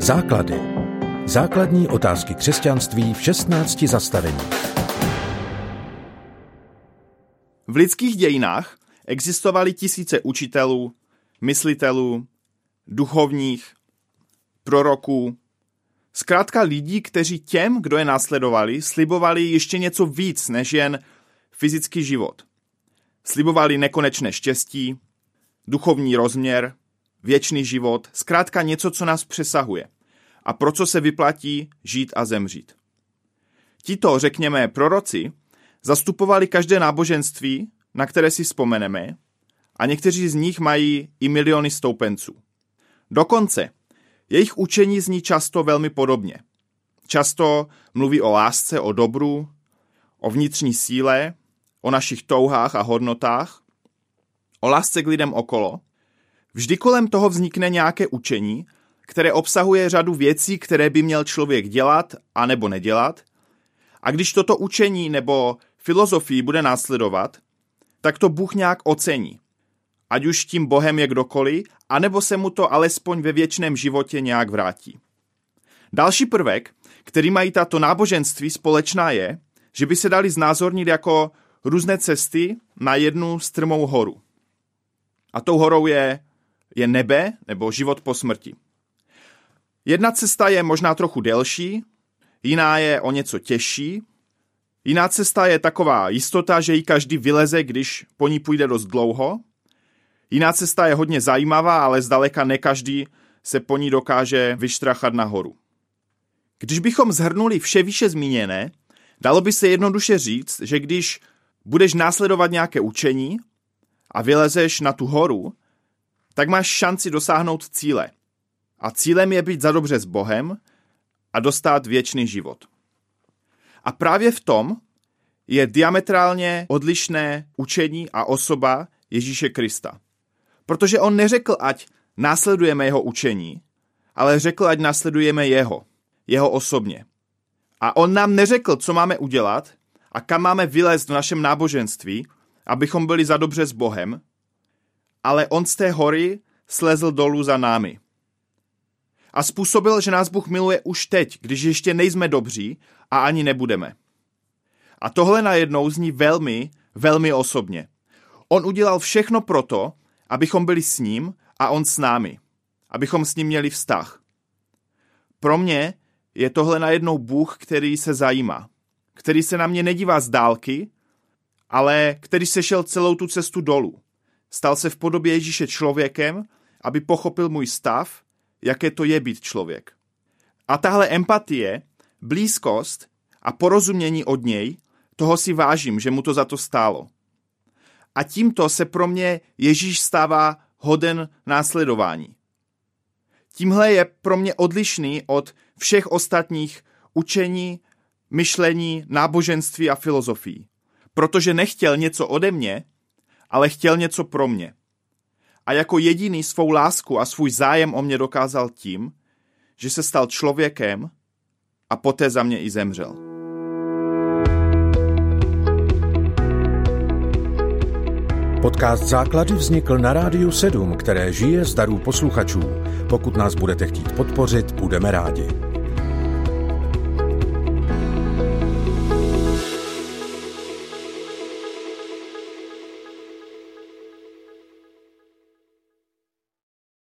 Základy. Základní otázky křesťanství v 16 zastavení. V lidských dějinách existovaly tisíce učitelů, myslitelů, duchovních, proroků, zkrátka lidí, kteří těm, kdo je následovali, slibovali ještě něco víc než jen fyzický život. Slibovali nekonečné štěstí, duchovní rozměr, věčný život, zkrátka něco, co nás přesahuje a pro co se vyplatí žít a zemřít. Tito, řekněme, proroci, zastupovali každé náboženství, na které si vzpomeneme, a někteří z nich mají i miliony stoupenců. Dokonce jejich učení zní často velmi podobně. Často mluví o lásce, o dobru, o vnitřní síle, o našich touhách a hodnotách, o lásce k lidem okolo. Vždy kolem toho vznikne nějaké učení, které obsahuje řadu věcí, které by měl člověk dělat a nebo nedělat. A když toto učení nebo filozofii bude následovat, tak to Bůh nějak ocení. Ať už tím Bohem je kdokoliv, anebo se mu to alespoň ve věčném životě nějak vrátí. Další prvek, který mají tato náboženství společná je, že by se dali znázornit jako různé cesty na jednu strmou horu. A tou horou je, je nebe nebo život po smrti. Jedna cesta je možná trochu delší, jiná je o něco těžší, jiná cesta je taková jistota, že ji každý vyleze, když po ní půjde dost dlouho. Jiná cesta je hodně zajímavá, ale zdaleka ne každý se po ní dokáže vyštrachat nahoru. Když bychom zhrnuli vše výše zmíněné, dalo by se jednoduše říct, že když budeš následovat nějaké učení a vylezeš na tu horu, tak máš šanci dosáhnout cíle. A cílem je být za dobře s Bohem a dostat věčný život. A právě v tom je diametrálně odlišné učení a osoba Ježíše Krista. Protože on neřekl, ať následujeme jeho učení, ale řekl, ať následujeme jeho, jeho osobně. A on nám neřekl, co máme udělat a kam máme vylézt v našem náboženství, abychom byli za dobře s Bohem, ale on z té hory slezl dolů za námi a způsobil, že nás Bůh miluje už teď, když ještě nejsme dobří a ani nebudeme. A tohle najednou zní velmi, velmi osobně. On udělal všechno proto, abychom byli s ním a on s námi. Abychom s ním měli vztah. Pro mě je tohle najednou Bůh, který se zajímá. Který se na mě nedívá z dálky, ale který sešel celou tu cestu dolů. Stal se v podobě Ježíše člověkem, aby pochopil můj stav jaké to je být člověk. A tahle empatie, blízkost a porozumění od něj, toho si vážím, že mu to za to stálo. A tímto se pro mě Ježíš stává hoden následování. Tímhle je pro mě odlišný od všech ostatních učení, myšlení, náboženství a filozofií. Protože nechtěl něco ode mě, ale chtěl něco pro mě a jako jediný svou lásku a svůj zájem o mě dokázal tím, že se stal člověkem a poté za mě i zemřel. Podcast Základy vznikl na Rádiu 7, které žije z darů posluchačů. Pokud nás budete chtít podpořit, budeme rádi.